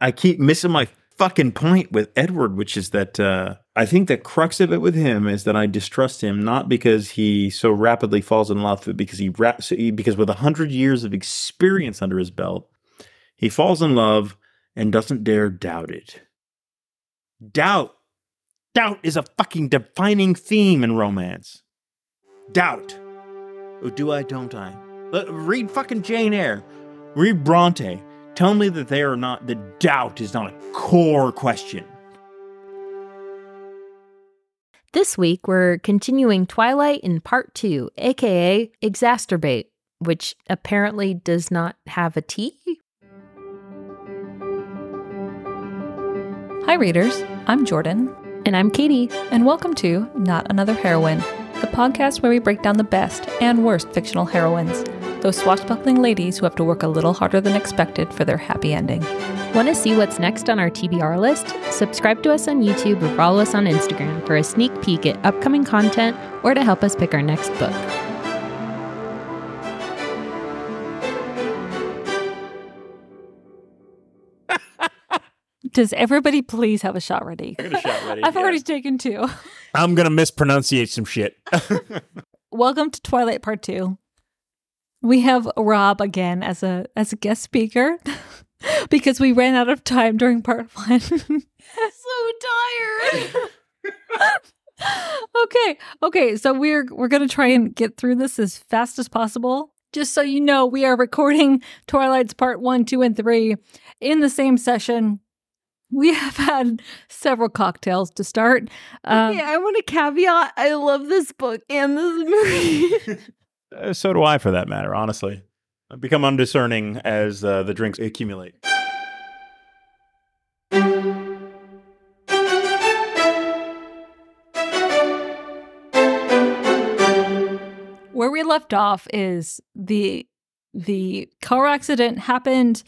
I keep missing my fucking point with Edward, which is that uh, I think the crux of it with him is that I distrust him not because he so rapidly falls in love, but because he, he because with a hundred years of experience under his belt, he falls in love and doesn't dare doubt it. Doubt, doubt is a fucking defining theme in romance. Doubt. Oh, do I? Don't I? Uh, read fucking Jane Eyre. Read Bronte. Tell me that they are not, the doubt is not a core question. This week, we're continuing Twilight in part two, aka Exacerbate, which apparently does not have a T. Hi, readers. I'm Jordan. And I'm Katie. And welcome to Not Another Heroine, the podcast where we break down the best and worst fictional heroines those swashbuckling ladies who have to work a little harder than expected for their happy ending. Want to see what's next on our TBR list? Subscribe to us on YouTube or follow us on Instagram for a sneak peek at upcoming content or to help us pick our next book. Does everybody please have a shot ready? I got a shot ready. I've yeah. already taken two. I'm gonna mispronunciate some shit. Welcome to Twilight Part Two. We have Rob again as a as a guest speaker because we ran out of time during part one. so tired. okay, okay. So we're we're gonna try and get through this as fast as possible. Just so you know, we are recording Twilight's part one, two, and three in the same session. We have had several cocktails to start. Um, okay, I want to caveat. I love this book and this movie. Uh, so do I, for that matter. Honestly, I've become undiscerning as uh, the drinks accumulate. where we left off is the the car accident happened.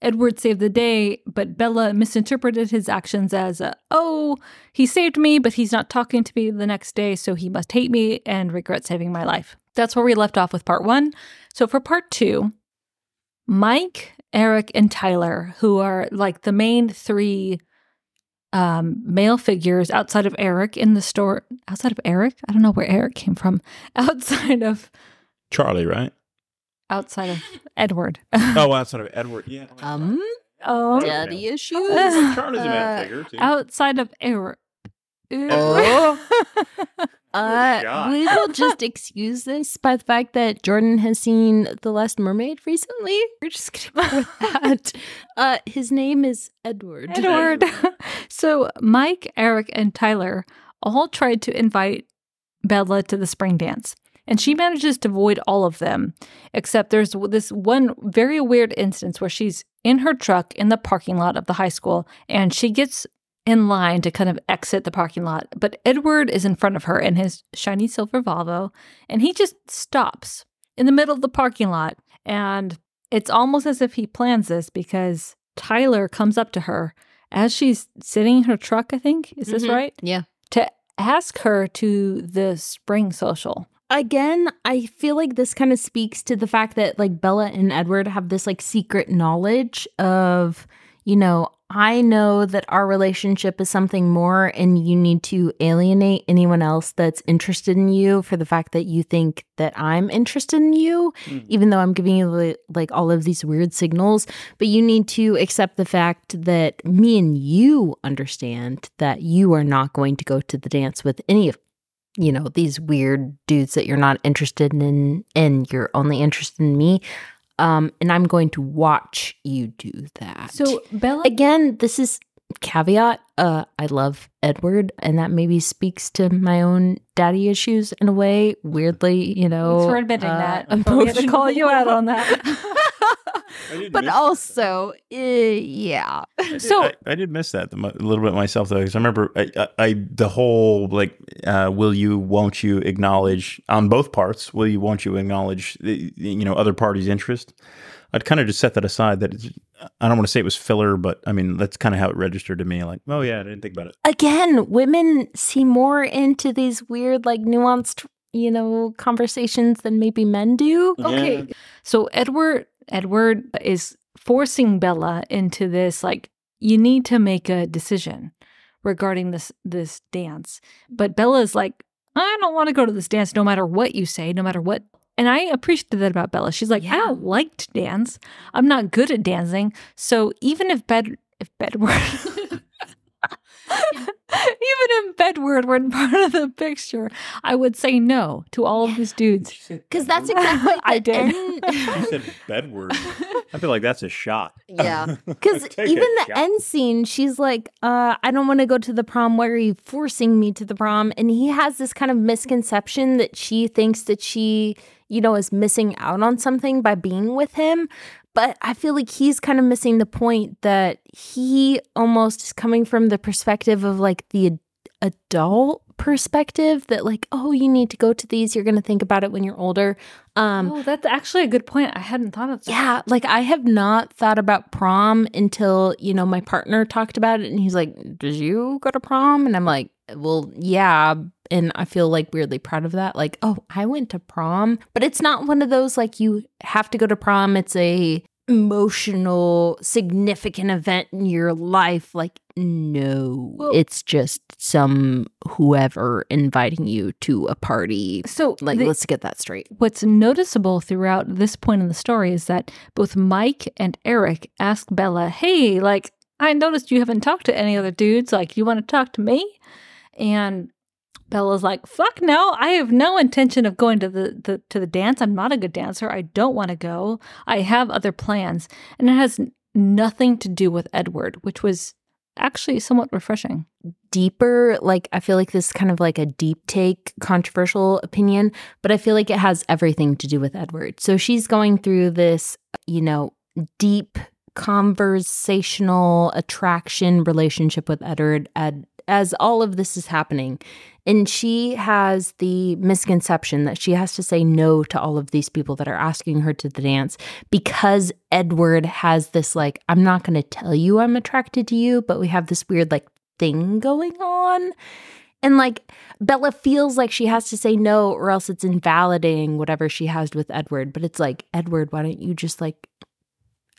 Edward saved the day, but Bella misinterpreted his actions as, a, "Oh, he saved me, but he's not talking to me the next day, so he must hate me and regret saving my life." That's where we left off with part one. So for part two, Mike, Eric, and Tyler, who are like the main three um, male figures outside of Eric in the store. Outside of Eric, I don't know where Eric came from. Outside of Charlie, right? outside of Edward. oh, outside of Edward. Yeah. um, oh, daddy issues. Charlie's a male Uh, figure too. outside of Eric. Oh. Uh, we will just excuse this by the fact that Jordan has seen The Last Mermaid recently. We're just gonna go with that. Uh, his name is Edward. Edward. so Mike, Eric, and Tyler all tried to invite Bella to the spring dance. And she manages to avoid all of them, except there's this one very weird instance where she's in her truck in the parking lot of the high school and she gets in line to kind of exit the parking lot. But Edward is in front of her in his shiny silver Volvo and he just stops in the middle of the parking lot. And it's almost as if he plans this because Tyler comes up to her as she's sitting in her truck, I think. Is this Mhm. right? Yeah. To ask her to the spring social. Again, I feel like this kind of speaks to the fact that like Bella and Edward have this like secret knowledge of, you know, I know that our relationship is something more and you need to alienate anyone else that's interested in you for the fact that you think that I'm interested in you, Mm. even though I'm giving you like all of these weird signals, but you need to accept the fact that me and you understand that you are not going to go to the dance with any of you know these weird dudes that you're not interested in and you're only interested in me um and i'm going to watch you do that. So Bella again this is caveat uh i love edward and that maybe speaks to my own daddy issues in a way weirdly you know Thanks for admitting uh, that. I'm going to call you out on that. but also uh, yeah so so- I, I did miss that a little bit myself though because I remember I, I, I the whole like uh, will you won't you acknowledge on both parts will you won't you acknowledge the, you know other parties' interest. I'd kind of just set that aside. That it's, I don't want to say it was filler, but I mean that's kind of how it registered to me. Like oh yeah, I didn't think about it. again, women seem more into these weird, like nuanced, you know, conversations than maybe men do. Okay. So Edward Edward is forcing Bella into this like you need to make a decision regarding this this dance. But Bella's like, I don't want to go to this dance no matter what you say, no matter what. And I appreciated that about Bella. She's like, I Yeah. don't like to dance. I'm not good at dancing. So even if bed if bedward even if bedward weren't part of the picture, I would say no to all of these dudes. Because that's exactly what I did. end- You said bedward. I feel like that's a shot. Yeah. Because even the shot. end scene, she's like, uh, I don't want to go to the prom. Why are you forcing me to the prom? And he has this kind of misconception that she thinks that she, you know, is missing out on something by being with him. But I feel like he's kind of missing the point that he almost is coming from the perspective of like the ad- adult perspective that like oh you need to go to these you're going to think about it when you're older um oh, that's actually a good point. I hadn't thought of that. yeah, like I have not thought about prom until, you know, my partner talked about it and he's like, Did you go to prom? And I'm like, Well, yeah. And I feel like weirdly proud of that. Like, oh, I went to prom. But it's not one of those like you have to go to prom. It's a emotional, significant event in your life. Like, no. Well- it's just some whoever inviting you to a party. So Like, the- let's get that straight. What's noticeable throughout this point in the story is that both Mike and Eric ask Bella, Hey, like, I noticed you haven't talked to any other dudes. Like, you want to talk to me? And Bella's like, Fuck no, I have no intention of going to the, the to the dance. I'm not a good dancer. I don't want to go. I have other plans. And it has nothing to do with Edward, which was actually somewhat refreshing. deeper like i feel like this is kind of like a deep take controversial opinion but i feel like it has everything to do with edward so she's going through this you know deep conversational attraction relationship with edward ad, as all of this is happening. And she has the misconception that she has to say no to all of these people that are asking her to the dance because Edward has this like I'm not going to tell you I'm attracted to you but we have this weird like thing going on. And like Bella feels like she has to say no or else it's invalidating whatever she has with Edward. But it's like Edward why don't you just like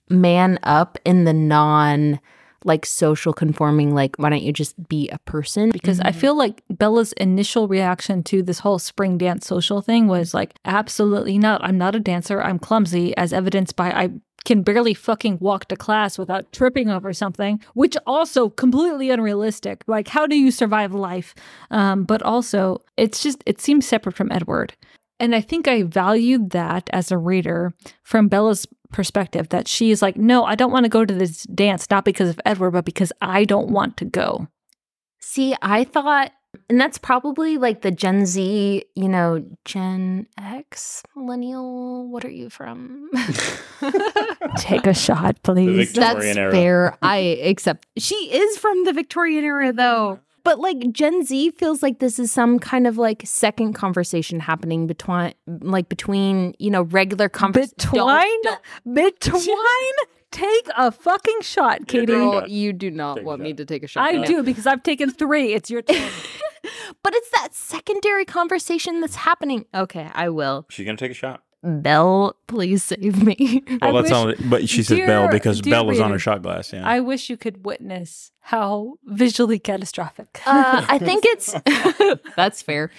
man up in the non like social conforming like why don't you just be a person because I feel like Bella's initial reaction to this whole spring dance social thing was like, absolutely not. I'm not a dancer. I'm clumsy, as evidenced by I can barely fucking walk to class without tripping over something, which also completely unrealistic. Like, how do you survive life? Um, but also, it's just it seems separate from Edward. And I think I valued that as a reader from Bella's perspective that she is like, no, I don't want to go to this dance, not because of Edward, but because I don't want to go. See, I thought, and that's probably like the Gen Z, you know, Gen X, millennial. What are you from? Take a shot, please. That's era. fair. I accept. She is from the Victorian era, though. But like Gen Z feels like this is some kind of like second conversation happening between, like between you know regular conversation. Between? Between? Take a fucking shot, Katie. Girl, you do not Take want me to take a shot. I right now. do because I've taken three. It's your turn. but it's that secondary conversation that's happening. Okay, I will. She's gonna take a shot. Belle, please save me. I Well, that's wish- all. But she says Dear- Bell because dear Bell was on her shot glass. Yeah. I wish you could witness how visually catastrophic. Uh, I think it's that's fair.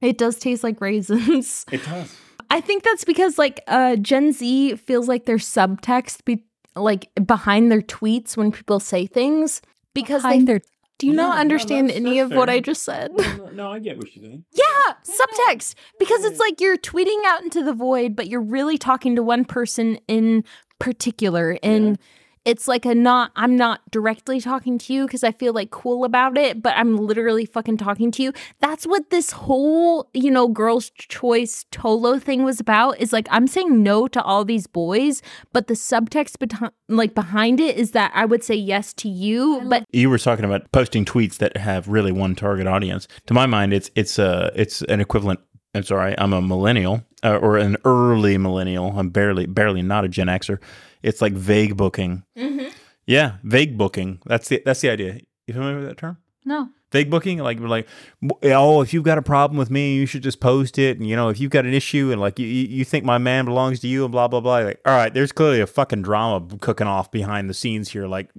It does taste like raisins. it does. I think that's because like uh, Gen Z feels like there's subtext be- like behind their tweets when people say things because Behind they their do you Yeah, not understand that's- any of what. I just said. no, I get what she's saying. Yeah, subtext. Because it's like you're tweeting out into the void, but you're really talking to one person in particular. And it's like a not, I'm not directly talking to you because I feel like cool about it, but I'm literally fucking talking to you. That's what this whole, you know, girls' choice Tolo thing was about is like, I'm saying no to all these boys, but the subtext behind, like behind it is that I would say yes to you, but You were talking about posting tweets that have really one target audience. To my mind, it's it's a it's an equivalent. I'm sorry, I'm a millennial uh, or an early millennial. I'm barely barely not a Gen Xer. It's like vague booking. Mm-hmm. Yeah, vague booking. That's the that's the idea. You familiar with that term? no. Vague booking, like we're like, oh, if you've got a problem with me, you should just post it. And you know, if you've got an issue and like you you you think my man belongs to you and blah blah blah. Like, all right, there's clearly a fucking drama cooking off behind the scenes here. Like,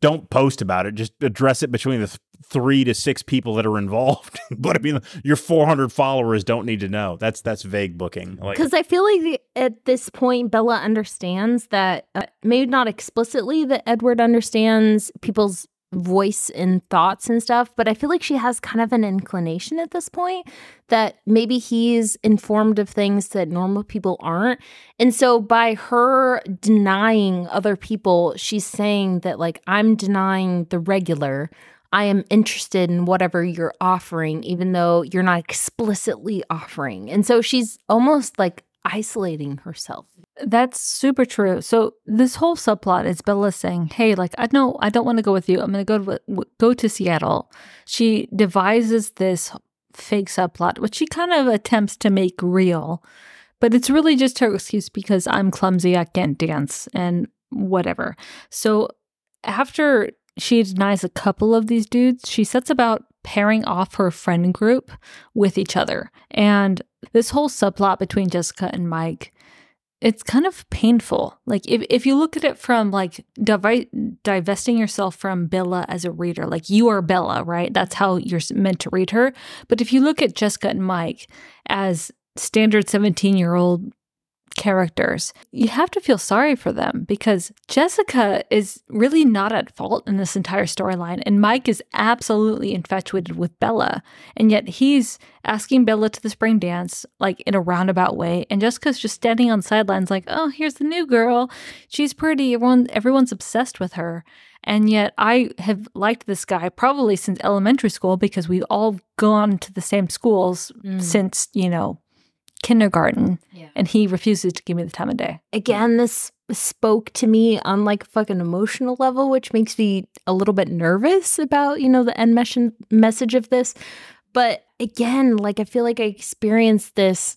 don't post about it. Just address it between the th- three to six people that are involved. but I mean, your 400 followers don't need to know. That's that's vague booking. Like, Because I feel like the, at this point, Bella understands that, uh, maybe not explicitly that Edward understands people's voice and thoughts and stuff, but I feel like she has kind of an inclination at this point that maybe he's informed of things that normal people aren't. And so by her denying other people, she's saying that, like, I'm denying the regular. I am interested in whatever you're offering, even though you're not explicitly offering. And so she's almost like isolating herself. That's super true. So this whole subplot is Bella saying, "Hey, like I know I don't want to go with you. I'm going to go to go to Seattle." She devises this fake subplot, which she kind of attempts to make real, but it's really just her excuse because I'm clumsy, I can't dance, and whatever. So after she denies a couple of these dudes, she sets about pairing off her friend group with each other. And this whole subplot between Jessica and Mike, it's kind of painful. Like if, if you look at it from like divi- divesting yourself from Bella as a reader, like you are Bella, right? That's how you're meant to read her. But if you look at Jessica and Mike as standard 17 year old characters, you have to feel sorry for them because Jessica is really not at fault in this entire storyline. And Mike is absolutely infatuated with Bella. And yet he's asking Bella to the spring dance, like in a roundabout way. And Jessica's just standing on the sidelines, like, oh, here's the new girl. She's pretty. Everyone, everyone's obsessed with her. And yet I have liked this guy probably since elementary school because we've all gone to the same schools Mm. since, you know, kindergarten Yeah. and he refuses to give me the time of day. Again, this spoke to me on like a fucking emotional level, which makes me a little bit nervous about, you know, the end mes- message of this. But again, like I feel like I experienced this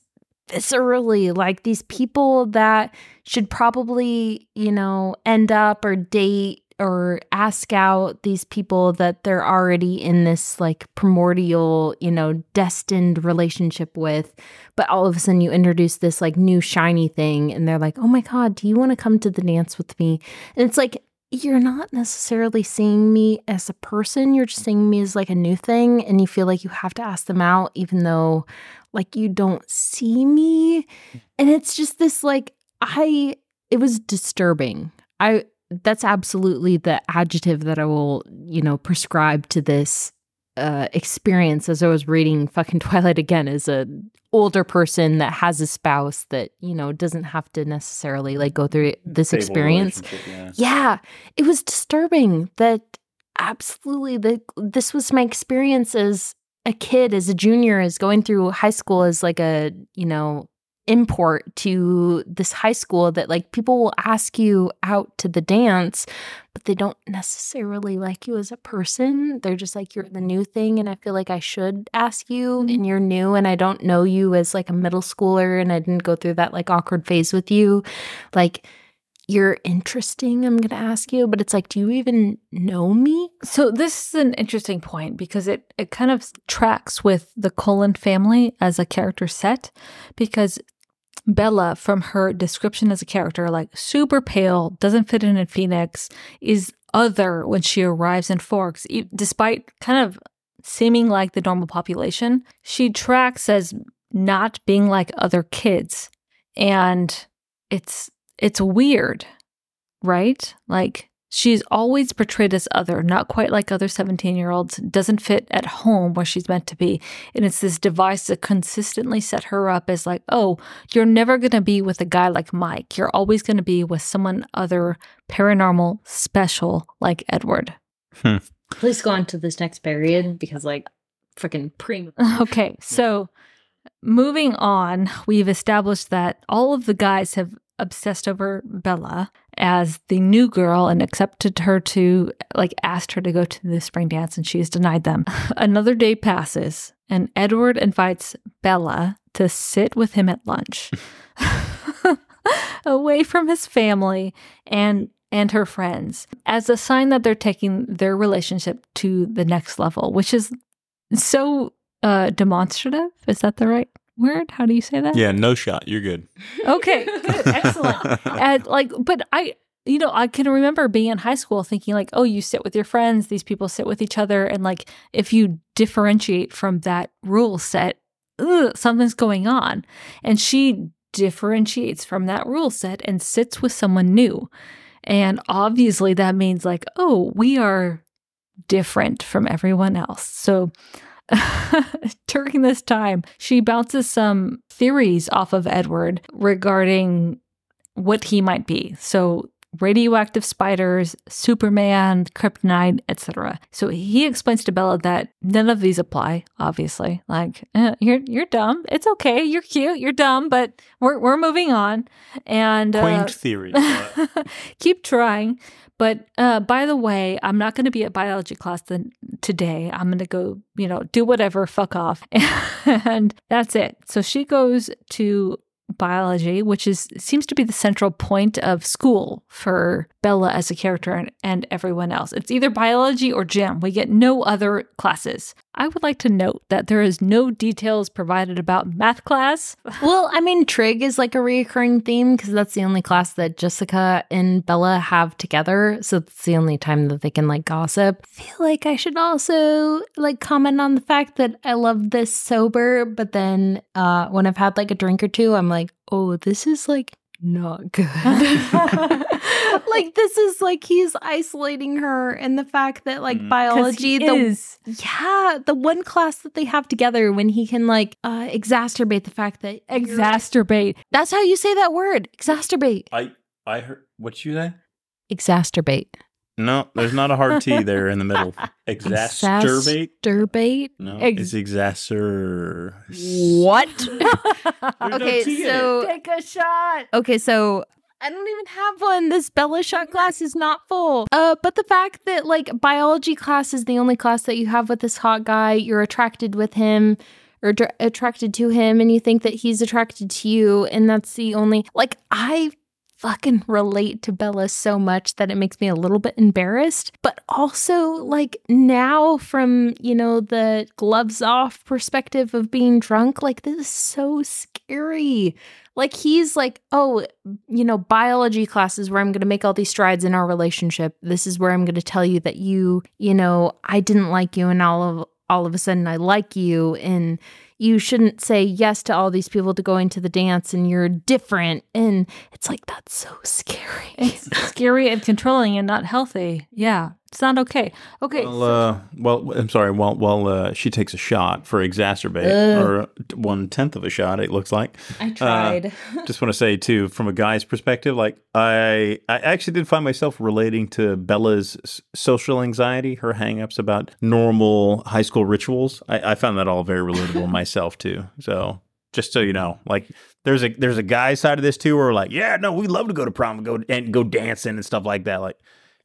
viscerally, like these people that should probably, you know, end up or date or ask out these people that they're already in this like primordial, you know, destined relationship with. But all of a sudden you introduce this like new shiny thing and they're like, oh my God, do you want to come to the dance with me? And it's like, you're not necessarily seeing me as a person. You're just seeing me as like a new thing. And you feel like you have to ask them out, even though like you don't see me. Hmm. And it's just this like, I, it was disturbing. I, that's absolutely the adjective that I will, you know, prescribe to this uh, experience as I was reading fucking Twilight again as a older person that has a spouse that you know doesn't have to necessarily like go through this stable experience. Yeah. Yeah, it was disturbing that absolutely that this was my experience as a kid, as a junior, as going through high school as like a, you know, import to this high school that like people will ask you out to the dance, but they don't necessarily like you as a person. They're just like, you're the new thing. And I feel like I should ask you, mm-hmm. and you're new, and I don't know you as like a middle schooler, and I didn't go through that like awkward phase with you. Like, you're interesting, I'm going to ask you, but it's like, do you even know me? So this is an interesting point because it, it kind of tracks with the Cullen family as a character set because Bella, from her description as a character, like super pale, doesn't fit in in Phoenix, is other when she arrives in Forks, despite kind of seeming like the normal population. She tracks as not being like other kids, and it's it's weird, right? Like she's always portrayed as other, not quite like other 17 year olds, doesn't fit at home where she's meant to be. And it's this device that consistently set her up as like, oh, you're never going to be with a guy like Mike. You're always going to be with someone other paranormal, special like Edward. Hmm. Please go on to this next period because, like, freaking prima. Okay, so moving on, we've established that all of the guys have obsessed over Bella as the new girl and accepted her to, like, asked her to go to the spring dance and she's denied them. Another day passes and Edward invites Bella to sit with him at lunch away from his family and and her friends as a sign that they're taking their relationship to the next level, which is so uh demonstrative. Is that the right word? How do you say that? Yeah, no shot. You're good. Okay, good, excellent. And like, but I you know, I can remember being in high school thinking, like, oh, you sit with your friends, these people sit with each other. And like, if you differentiate from that rule set, ugh, something's going on. And she differentiates from that rule set and sits with someone new. And obviously, that means like, oh, we are different from everyone else. So, during this time, she bounces some theories off of Edward regarding what he might be. So radioactive spiders, Superman, kryptonite, etc. So he explains to Bella that none of these apply, obviously. Like, eh, you're you're dumb. It's okay. You're cute. You're dumb, but we're we're moving on. And Quaint uh, theory. keep trying. But uh, by the way, I'm not going to be at biology class the, today. I'm going to go, you know, do whatever, fuck off. and that's it. So she goes to biology, which is seems to be the central point of school for Bella as a character and, and everyone else. It's either biology or gym. We get no other classes. I would like to note that there is no details provided about math class. Well, I mean, trig is like a reoccurring theme because that's the only class that Jessica and Bella have together. So it's the only time that they can like gossip. I feel like I should also like comment on the fact that I love this sober, but then uh, when I've had like a drink or two, I'm like, oh, this is like not good. like this is like he's isolating her and the fact that like. 'Cause biology the is. yeah, the one class that they have together when he can like uh exacerbate the fact that Exacerbate. That's how you say that word. Exacerbate. I I heard what you say? Exacerbate. No, there's not a hard T there in the middle. Exacerbate? Exacerbate. No, Ex- it's exacer. What? There's no okay, T in it. so Take a shot. okay, so I don't even have one. This Bella shot class is not full. Uh, but the fact that like biology class is the only class that you have with this hot guy, you're attracted with him or dr- attracted to him, and you think that he's attracted to you, and that's the only like I fucking relate to Bella so much that it makes me a little bit embarrassed. But also, like, now from, you know, the gloves off perspective of being drunk, like, this is so scary. Like, he's like, oh, you know, biology classes where I'm going to make all these strides in our relationship. This is where I'm going to tell you that you, you know, I didn't like you and all of, all of a sudden I like you. And, you shouldn't say yes to all these people to go into the dance and you're different. And it's like, that's so scary. It's scary and controlling and not healthy. Yeah, it's not okay. Okay, Well, uh, well, I'm sorry. Well, well, uh, she takes a shot for exacerbate, Ugh. or one tenth of a shot. It looks like. I tried. Just want to say too, from a guy's perspective, like I, I actually did find myself relating to Bella's social anxiety, her hangups about normal high school rituals. I, I found that all very relatable myself too. So just so you know, like there's a there's a guy side of this too, where like, yeah, no, we love to go to prom and go and go dancing and stuff like that. Like,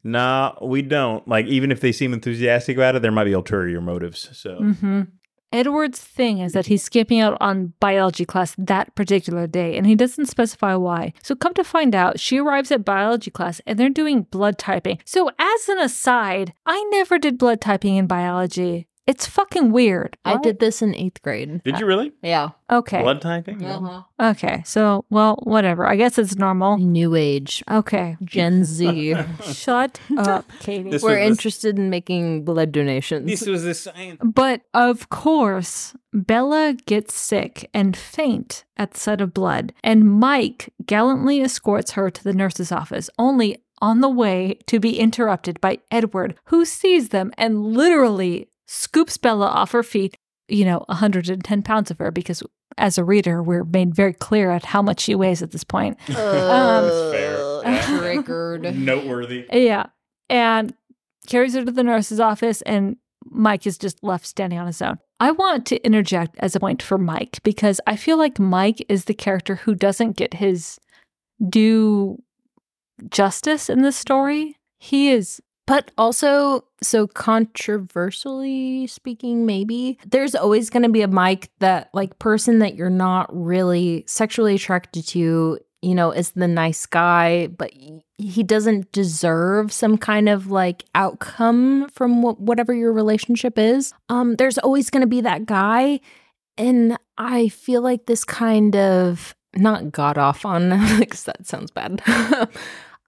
nah, we don't. Like, even if they seem enthusiastic about it, there might be ulterior motives. So mm-hmm. Edward's thing is that he's skipping out on biology class that particular day, and he doesn't specify why. So, come to find out, she arrives at biology class and they're doing blood typing. So, as an aside, I never did blood typing in biology. It's fucking weird. I did this in eighth grade. did you really Yeah. Okay. blood typing? Uh-huh. Okay. So, well, whatever. I guess it's normal. New age. Okay. Gen Z. Shut up, Katie. This We're was the- interested in making blood donations. This was the science. But of course, Bella gets sick and faint at the sight of blood, and Mike gallantly escorts her to the nurse's office, only on the way to be interrupted by Edward, who sees them and literally scoops Bella off her feet, you know, 110 pounds of her, because as a reader, we're made very clear at how much she weighs at this point. Uh, fair. Yeah. Triggered. Noteworthy. Yeah. And carries her to the nurse's office, and Mike is just left standing on his own. I want to interject as a point for Mike because I feel like Mike is the character who doesn't get his due justice in this story. He is But also, so controversially speaking, maybe there's always going to be a Mike that, like, person that you're not really sexually attracted to, you know, is the nice guy, but he doesn't deserve some kind of like outcome from wh- whatever your relationship is. Um, there's always going to be that guy. And I feel like this kind of not got off on because that sounds bad.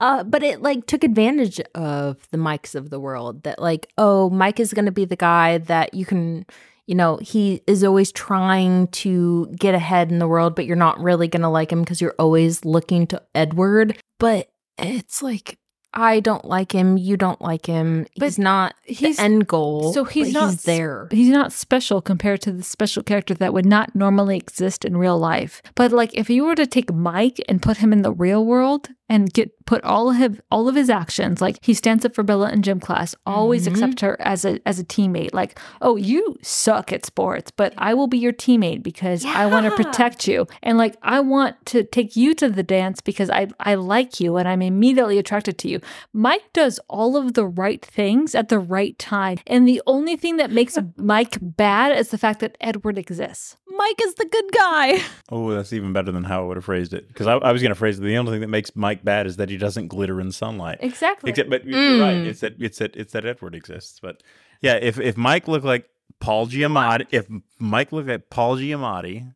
Uh, but it like took advantage of the mics of the world that like, oh, Mike is going to be the guy that you can, you know, he is always trying to get ahead in the world, but you're not really going to like him because you're always looking to Edward. But it's like, I don't like him. You don't like him. But he's not he's- the end goal. so he's not he's there. He's not special compared to the special character that would not normally exist in real life. But like if you were to take Mike and put him in the real world and get put all of his, all of his actions, like he stands up for Bella in gym class, always Mhm. accept her as a as a teammate. Like, oh, you suck at sports, but I will be your teammate because I want to protect you. And like I want to take you to the dance because I I like you and I'm immediately attracted to you. Mike does all of the right things at the right time. And the only thing that makes Mike bad is the fact that Edward exists. Mike is the good guy. Oh, that's even better than how I would have phrased it. Because I, I was going to phrase it. The only thing that makes Mike bad is that he doesn't glitter in sunlight. Exactly. Except, but you're right. Mm. It's that it's that it's that Edward exists. But yeah, if if Mike looked like Paul Giamatti, if Mike looked like Paul Giamatti,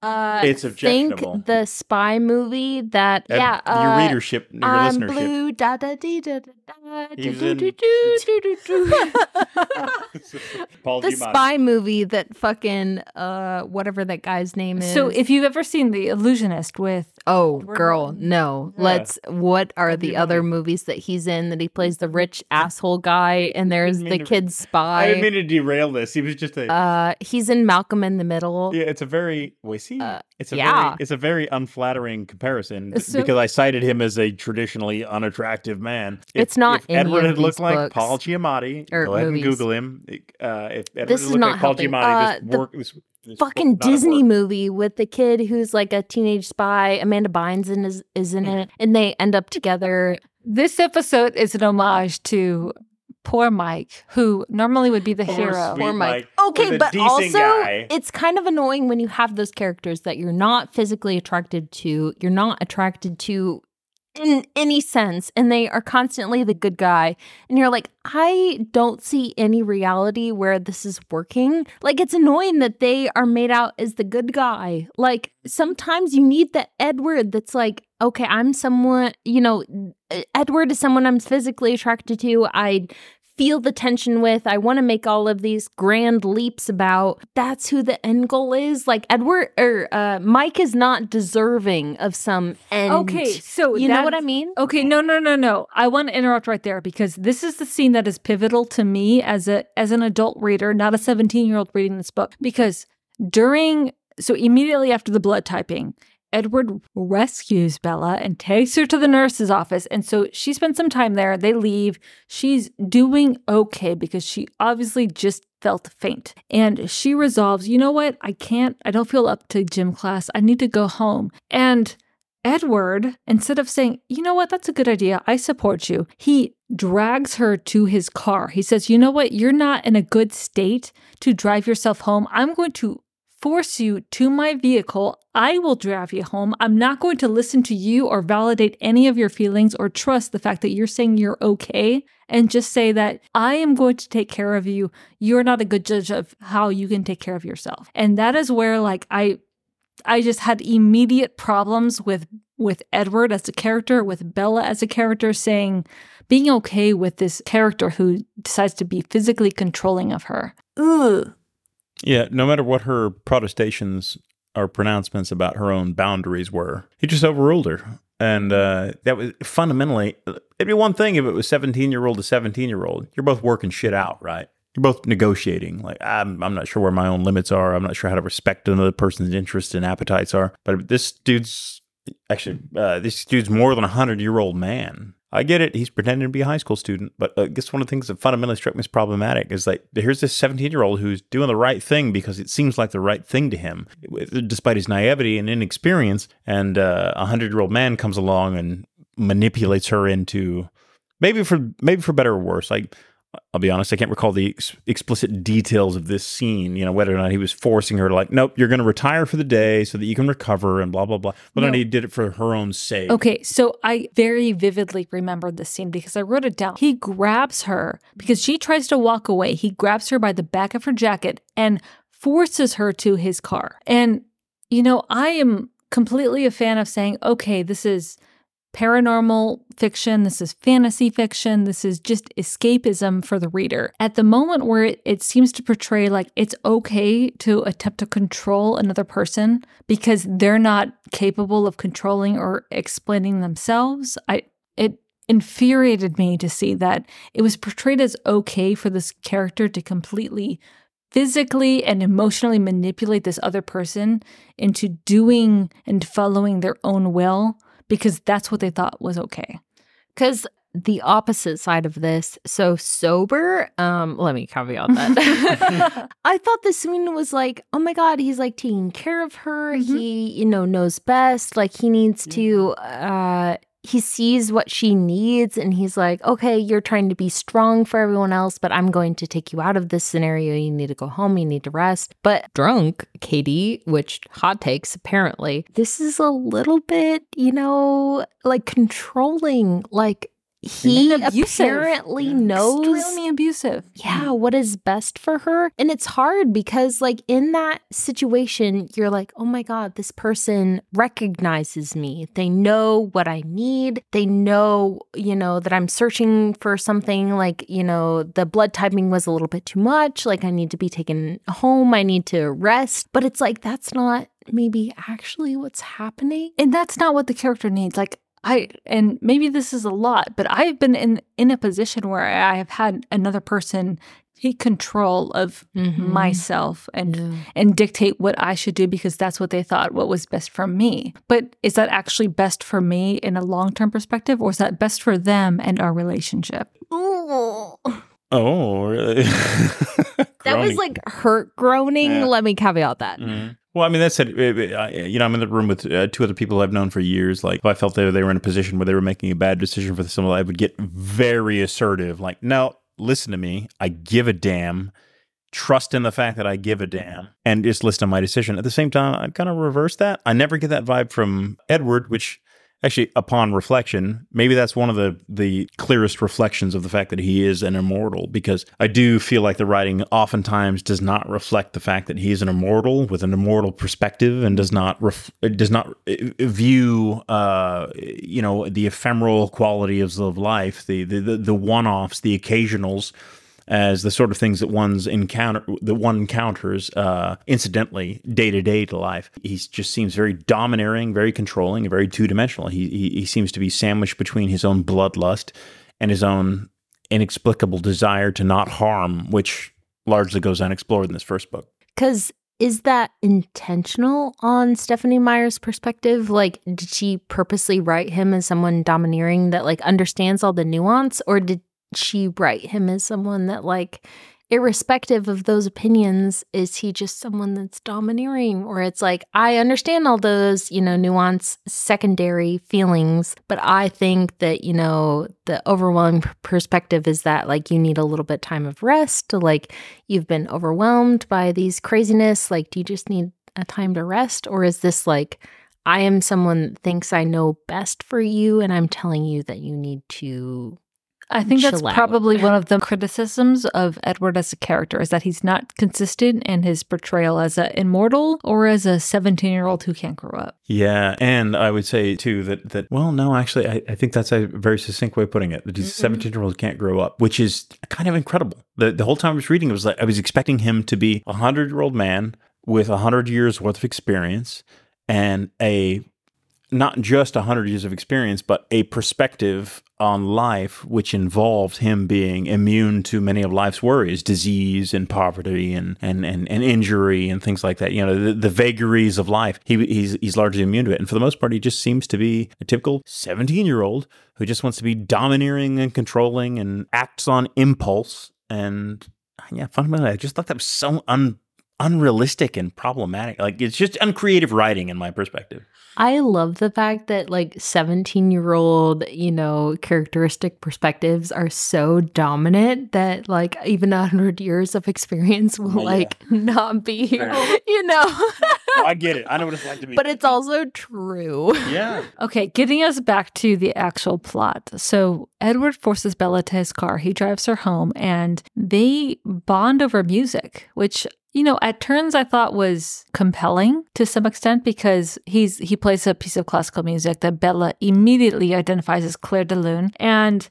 Uh, It's think the spy movie that uh, yeah your uh, readership, your I'm listenership. blue da da dee da da He was. Paul the Giamatti. spy movie that fucking uh whatever that guy's name is. so if you've ever seen The Illusionist with oh girl no Yeah. let's what are the other movies that he's in that he plays the rich asshole guy and there's mean the to- kid I didn't mean to derail this. He was just a. uh he's in Malcolm in the Middle. yeah, it's a very. Wait, see, Uh, it's a yeah. very, it's a very unflattering comparison So- because I cited him as a traditionally unattractive man. It's not If Edward of had looked these like books. Paul Giamatti, Or go ahead movies. and Google him. Uh, if Edward This had is looked not like Paul helping. Giamatti, Uh, this the work, this, this fucking would Disney movie with the kid who's like a teenage spy. Amanda Bynes in is, is in it, and they end up together. this episode is an homage to poor Mike, who normally would be the Poor hero. sweet Poor Mike. Mike. Okay, but also guy. it's kind of annoying when you have those characters that you're not physically attracted to, you're not attracted to in any sense, and they are constantly the good guy. And you're like, I don't see any reality where this is working. Like, it's annoying that they are made out as the good guy. Like, sometimes you need the Edward that's like, okay, I'm someone, you know, Edward is someone I'm physically attracted to. I feel the tension with. I want to make all of these grand leaps about. That's who the end goal is. Like Edward or uh, Mike is not deserving of some end. Okay, so you know what I mean? Okay, no, no, no, no. I want to interrupt right there because this is the scene that is pivotal to me as a as an adult reader, not a 17-year-old reading this book. Because during so immediately after the blood typing, Edward rescues Bella and takes her to the nurse's office. And so she spends some time there. They leave. She's doing okay because she obviously just felt faint. And she resolves, you know what? I can't, I don't feel up to gym class. I need to go home. And Edward, instead of saying, you know what, that's a good idea, I support you, he drags her to his car. He says, you know what, you're not in a good state to drive yourself home. I'm going to force you to my vehicle. I will drive you home. I'm not going to listen to you or validate any of your feelings or trust the fact that you're saying you're okay and just say that I am going to take care of you. You're not a good judge of how you can take care of yourself. And that is where like I I just had immediate problems with with Edward as a character, with Bella as a character saying being okay with this character who decides to be physically controlling of her. Ugh. Yeah, no matter what her protestations or pronouncements about her own boundaries were, he just overruled her. And uh, that was fundamentally, it'd be one thing if it was 17 year old to 17 year old. You're both working shit out, right? You're both negotiating. Like, I'm, I'm not sure where my own limits are. I'm not sure how to respect another person's interests and appetites are. But this dude's actually, uh, this dude's more than a 100 year old man. I get it. He's pretending to be a high school student, but uh, I guess one of the things that fundamentally struck me as problematic is like here's this 17 year old who's doing the right thing because it seems like the right thing to him, despite his naivety and inexperience. And uh, a hundred year old man comes along and manipulates her into maybe for maybe for better or worse. Like I'll be honest, I can't recall the ex- explicit details of this scene. You know whether or not he was forcing her to like, nope, you're going to retire for the day so that you can recover and blah blah blah. But then No. he did it for her own sake. Okay, so I very vividly remembered this scene because I wrote it down. He grabs her because she tries to walk away. He grabs her by the back of her jacket and forces her to his car. And, you know, I am completely a fan of saying, okay, this is paranormal fiction, this is fantasy fiction, this is just escapism for the reader. At the moment where it, it seems to portray like it's okay to attempt to control another person because they're not capable of controlling or explaining themselves, I it infuriated me to see that it was portrayed as okay for this character to completely physically and emotionally manipulate this other person into doing and following their own will because that's what they thought was okay. Because the opposite side of this, so sober, um, let me caveat that. I thought the scene was like, oh my God, he's like taking care of her. Mhm. He, you know, knows best. Like he needs to, uh, he sees what she needs and he's like, okay, you're trying to be strong for everyone else, but I'm going to take you out of this scenario. You need to go home. You need to rest. But drunk, Katie, which hot takes apparently, this is a little bit, you know, like controlling. Like he apparently knows Extremely abusive. yeah, what is best for her. And it's hard because, like, in that situation, you're like, oh my God, this person recognizes me. They know what I need. They know, you know, that I'm searching for something like, you know, the blood typing was a little bit too much. Like, I need to be taken home. I need to rest. But it's like, that's not maybe actually what's happening. And that's not what the character needs. Like I and maybe this is a lot, but I've been in in a position where I have had another person take control of Mhm. myself and Yeah. and dictate what I should do because that's what they thought what was best for me. But is that actually best for me in a long-term perspective or is that best for them and our relationship? Ooh. Oh, really? That was like hurt groaning. Yeah. Let me caveat that. Mhm. Well, I mean, it- I- You know, I'm in the room with uh, two other people I've known for years. Like, if I felt they, they were in a position where they were making a bad decision for someone, I would get very assertive. Like, no, listen to me. I give a damn. Trust in the fact that I give a damn and just listen to my decision. At the same time, I kind of reverse that. I never get that vibe from Edward, which actually, upon reflection, maybe that's one of the the clearest reflections of the fact that he is an immortal. Because I do feel like the writing oftentimes does not reflect the fact that he is an immortal with an immortal perspective, and does not ref- does not view uh, you know the ephemeral qualities of life, the the the, the one offs, the occasionals as the sort of things that one's encounter that one encounters uh, incidentally day to day to life. He just seems very domineering, very controlling, very two dimensional. He, he he seems to be sandwiched between his own bloodlust and his own inexplicable desire to not harm, which largely goes unexplored in this first book. Because is that intentional on Stephenie Meyer's perspective? Like, did she purposely write him as someone domineering that like understands all the nuance, or did she write him as someone that like, irrespective of those opinions, is he just someone that's domineering? Or it's like, I understand all those, you know, nuance secondary feelings, but I think that, you know, the overwhelming perspective is that like you need a little bit time of rest to like you've been overwhelmed by these craziness like do you just need a time to rest or is this like i am someone that thinks i know best for you and i'm telling you that you need to I think that's Chill out. probably one of the criticisms of Edward as a character is that he's not consistent in his portrayal as an immortal or as a 17 year old who can't grow up. Yeah, and I would say too that that well, no, actually, I, I think that's a very succinct way of putting it. That these Mhm. seventeen year olds can't grow up, which is kind of incredible. The the whole time I was reading, it was like I was expecting him to be a hundred year old man with a hundred years worth of experience and a not just a hundred years of experience, but a perspective on life which involved him being immune to many of life's worries, disease and poverty and and and, and injury and things like that. You know, the, the vagaries of life. He he's he's largely immune to it, and for the most part, he just seems to be a typical seventeen year old who just wants to be domineering and controlling and acts on impulse. And yeah, fundamentally, I just thought that was so un unrealistic and problematic. Like it's just uncreative writing in my perspective. I love the fact that like 17 year old you know characteristic perspectives are so dominant that like even a 100 years of experience will oh, Yeah. like not be you know Oh, I get it. I know what it's like to be. but it's also true. yeah. Okay, getting us back to the actual plot. So Edward forces Bella to his car. He drives her home and they bond over music, which you know, at turns I thought was compelling to some extent because he's he plays a piece of classical music that Bella immediately identifies as Clair de Lune and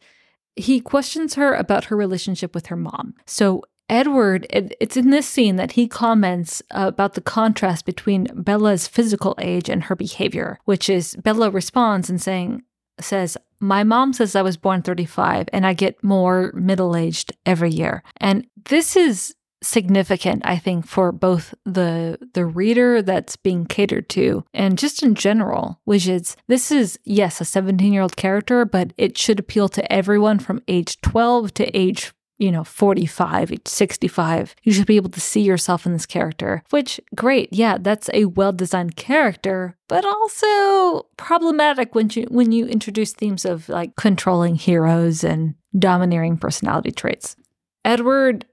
he questions her about her relationship with her mom. So Edward, it, it's in this scene that he comments about the contrast between Bella's physical age and her behavior, which is Bella responds and saying, says, My mom says I was born 35 and I get more middle aged every year. And this is significant i think for both the the reader that's being catered to and just in general which is this is yes a 17 year old character but it should appeal to everyone from age 12 to age you know 45 age 65 you should be able to see yourself in this character which great yeah that's a well designed character but also problematic when you when you introduce themes of like controlling heroes and domineering personality traits. Edward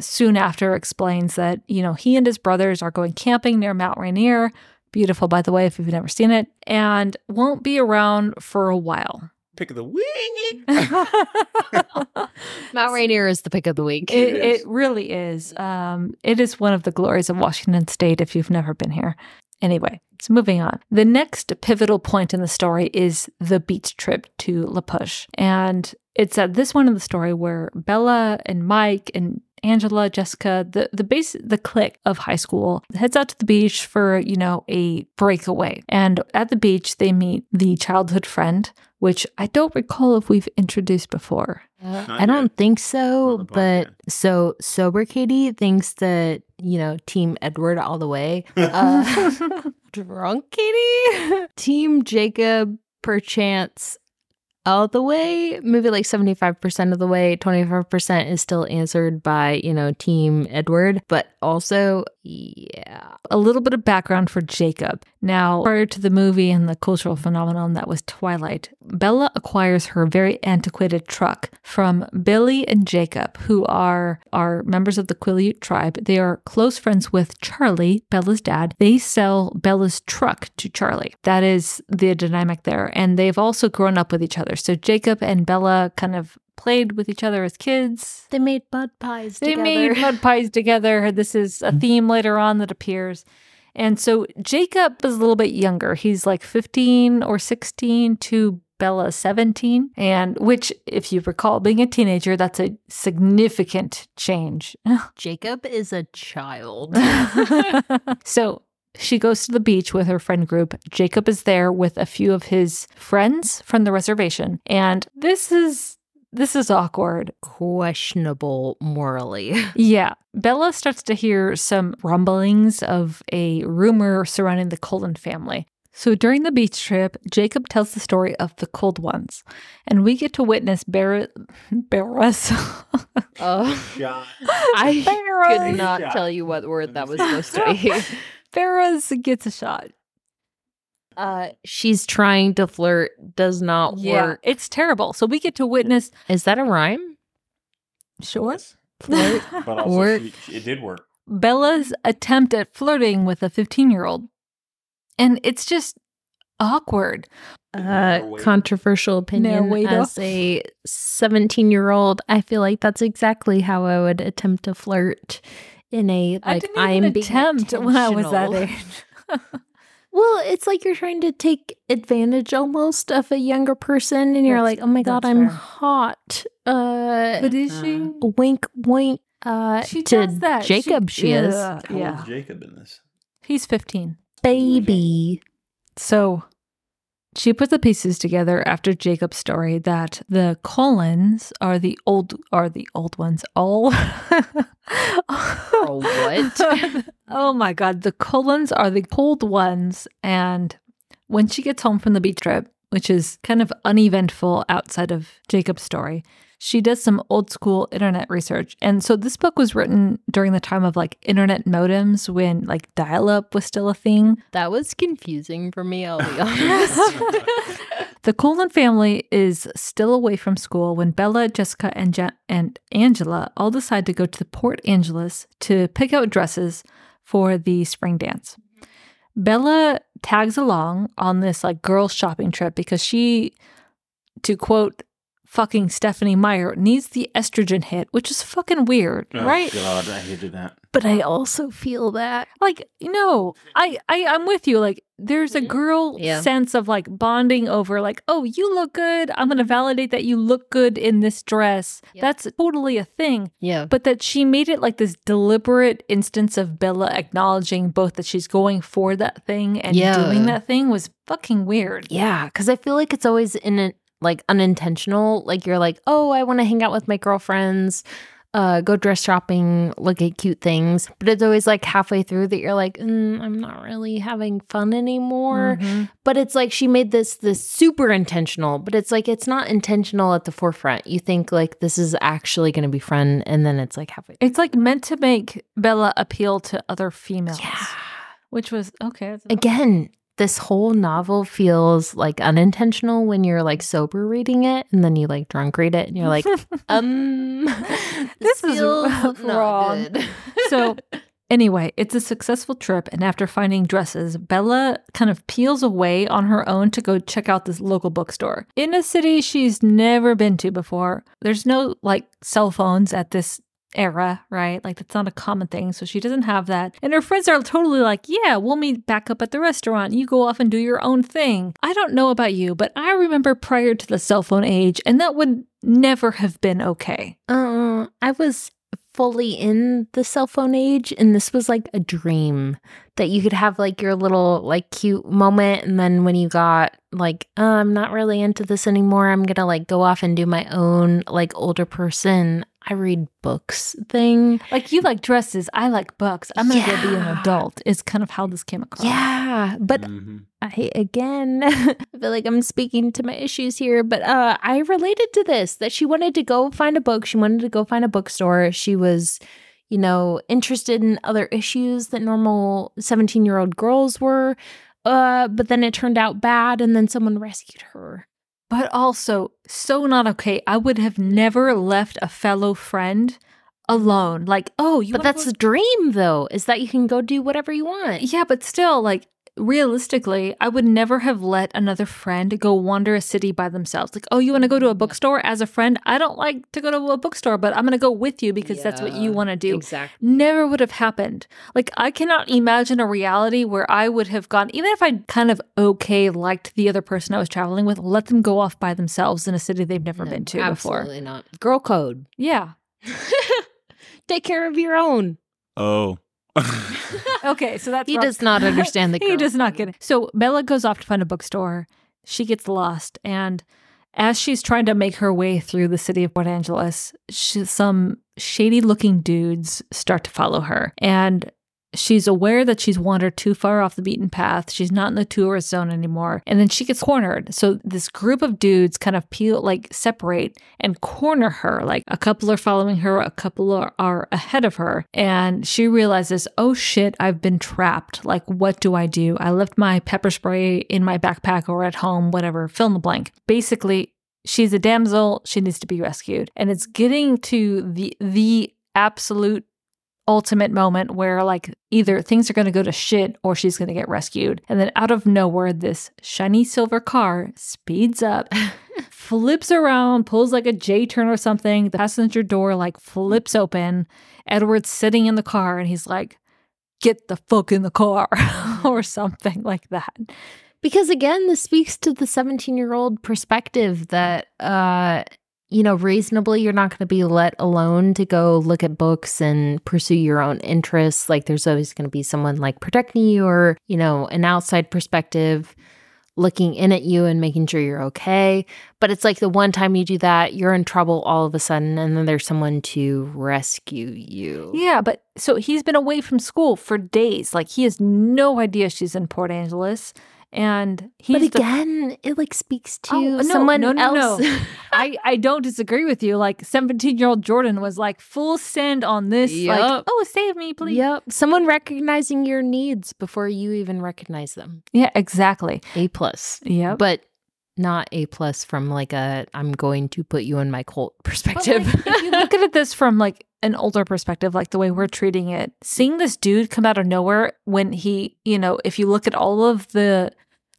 soon after explains that, you know, he and his brothers are going camping near Mount Rainier. Beautiful, by the way, if you've never seen it, and won't be around for a while. Pick of the week. Mount Rainier is the pick of the week. It, is. it really is. Um, it is one of the glories of Washington State if you've never been here. Anyway, so moving on. The next pivotal point in the story is the beach trip to La Push. And it's at this one in the story where Bella and Mike and Angela, Jessica, the the base the clique of high school heads out to the beach for, you know, a breakaway. And at the beach they meet the childhood friend, which I don't recall if we've introduced before. Uh, I don't yet. think so, but podcast. so sober Katie thinks that you know Team Edward all the way. Uh, drunk Katie, Team Jacob perchance all the way, maybe like seventy five percent of the way. Twenty five percent is still answered by you know Team Edward, but also yeah, a little bit of background for Jacob. Now, prior to the movie and the cultural phenomenon that was Twilight, Bella acquires her very antiquated truck from Billy and Jacob, who are are members of the Quileute tribe. They are close friends with Charlie, Bella's dad. They sell Bella's truck to Charlie. That is the dynamic there, and they've also grown up with each other. So Jacob and Bella kind of played with each other as kids. they made bud pies. They together. made mud pies together. This is a mm. theme later on that appears. And so Jacob is a little bit younger. He's like 15 or 16 to Bella 17. And which, if you recall, being a teenager, that's a significant change. Jacob is a child. so she goes to the beach with her friend group. Jacob is there with a few of his friends from the reservation. And this is this is awkward. Questionable morally. Yeah. Bella starts to hear some rumblings of a rumor surrounding the Cullen family. So during the beach trip, Jacob tells the story of the cold ones, and we get to witness Bar- Barras. Oh, Shot. I Barras. could not Yeah. tell you what word that was supposed to be. Barras gets a shot. Uh, she's trying to flirt, does not work. it's terrible. So we get to witness. Is that a rhyme? Sure. Yes. But also, Work. she- she- it did work. Bella's attempt at flirting with a 15 year old. And it's just awkward. Uh, No controversial opinion. way As a 17 year old, I feel like that's exactly how I would attempt to flirt in a I like didn't I even am being attempt when I was that age. Well, it's like you're trying to take advantage almost of a younger person, and you're That's- like, "Oh my god, I'm fair. hot." Uh, But is she? wink, wink. Uh, She to does that. Jacob, she, is Yeah, How old yeah. is Jacob in this? He's 15. baby. So she put the pieces together after Jacob's story that the Cullens are the old are the old ones. All what? oh my god, the Cullens are the cold ones. And when she gets home from the beach trip, which is kind of uneventful outside of Jacob's story, she does some old school internet research. And so this book was written during the time of like internet modems when like dial up was still a thing. That was confusing for me. I'll be honest. The Cullen family is still away from school when Bella, Jessica, and, ja- and Angela all decide to go to the Port Angeles to pick out dresses for the spring dance. Bella tags along on this like girl shopping trip because she, to quote fucking Stephenie Meyer, needs the estrogen hit, which is fucking weird, right? Oh, God, I hated that. But I also feel that. Like, no, I, I, I'm with you. Like, there's a Mhm. girl Yeah. sense of like bonding over, like, oh, you look good. I'm going to validate that you look good in this dress. Yep. That's totally a thing. Yeah. But that she made it like this deliberate instance of Bella acknowledging both that she's going for that thing and Yeah. doing that thing was fucking weird. Yeah, because I feel like it's always in it like unintentional. Like you're like, oh, I want to hang out with my girlfriends, uh, go dress shopping, look at cute things. But it's always like halfway through that you're like, mm, I'm not really having fun anymore. Mhm. But it's like she made this this super intentional, but it's like it's not intentional at the forefront. You think like this is actually going to be fun, and then it's like halfway. It's like meant to make Bella appeal to other females. Yeah. Which was okay. Again, this whole novel feels like unintentional when you're like sober reading it, and then you like drunk read it, and you're like, um, This is feels not wrong. So, anyway, it's a successful trip. And after finding dresses, Bella kind of peels away on her own to go check out this local bookstore in a city she's never been to before. There's no like cell phones at this era, right? Like that's not a common thing. So she doesn't have that. And her friends are totally like, yeah, we'll meet back up at the restaurant. You go off and do your own thing. I don't know about you, but I remember prior to the cell phone age, and that would never have been okay. Uh, I was fully in the cell phone age, and this was like a dream that you could have like your little like cute moment, and then when you got like, uh, I'm not really into this anymore, I'm gonna like go off and do my own like older person. I read books thing. Like you like dresses, I like books. I'm gonna go be an adult. Is kind of how this came across. Yeah, but Mhm. I again I feel like I'm speaking to my issues here, but uh I related to this that she wanted to go find a book. She wanted to go find a bookstore. She was, you know, interested in other issues that normal 17-year-old girls were. Uh, but then it turned out bad and then someone rescued her. But also so not okay. I would have never left a fellow friend alone. Like, oh, you but that's go- the dream though, is that you can go do whatever you want. yeah, but still, like realistically, I would never have let another friend go wander a city by themselves. Like, oh, you want to go to a bookstore as a friend? I don't like to go to a bookstore, but I'm going to go with you because that's what you want to do. Exactly. never would have happened. Like I cannot imagine a reality where I would have gone, even if I kind of okay liked the other person I was traveling with, let them go off by themselves in a city they've never been to before. Absolutely not. Girl code. Yeah. Take care of your own. Oh. Okay, so that's He rough. does not understand the he does not get it. So Bella goes off to find a bookstore. She gets lost, and as she's trying to make her way through the city of Port Angeles, she, some shady-looking dudes start to follow her, and she's aware that she's wandered too far off the beaten path. She's not in the tourist zone anymore, and then she gets cornered. So this group of dudes kind of peel, like separate and corner her. Like a couple are following her, a couple are, are ahead of her, and she realizes, oh shit, I've been trapped. Like, what do I do? I left my pepper spray in my backpack or at home, whatever. Fill in the blank. Basically, she's a damsel. She needs to be rescued, and it's getting to the the absolute ultimate moment where like either things are going to go to shit or she's going to get rescued. And then out of nowhere, this shiny silver car speeds up, flips around, pulls like a J turn or something. The passenger door like flips open. Edward's sitting in the car and he's like, get the fuck in the car or something like that. Because again, this speaks to the 17 year old perspective that, uh, you know, reasonably, you're not going to be let alone to go look at books and pursue your own interests. Like, there's always going to be someone like protecting you or, you know, an outside perspective looking in at you and making sure you're okay. But it's like the one time you do that, you're in trouble all of a sudden, and then there's someone to rescue you. Yeah, but so he's been away from school for days. Like he has no idea she's in Port Angeles. And he's But the again, it like speaks to Oh, no, someone no, no, else. no. I, I don't disagree with you. Like 17 year old Jordan was like full send on this. Like, oh, save me, please. Yep. Someone recognizing your needs before you even recognize them. Yeah, exactly. A plus. Yep. But not A plus from like a I'm going to put you in my cult perspective. like, if you look at this from like an older perspective, like the way we're treating it, seeing this dude come out of nowhere when he, you know, if you look at all of the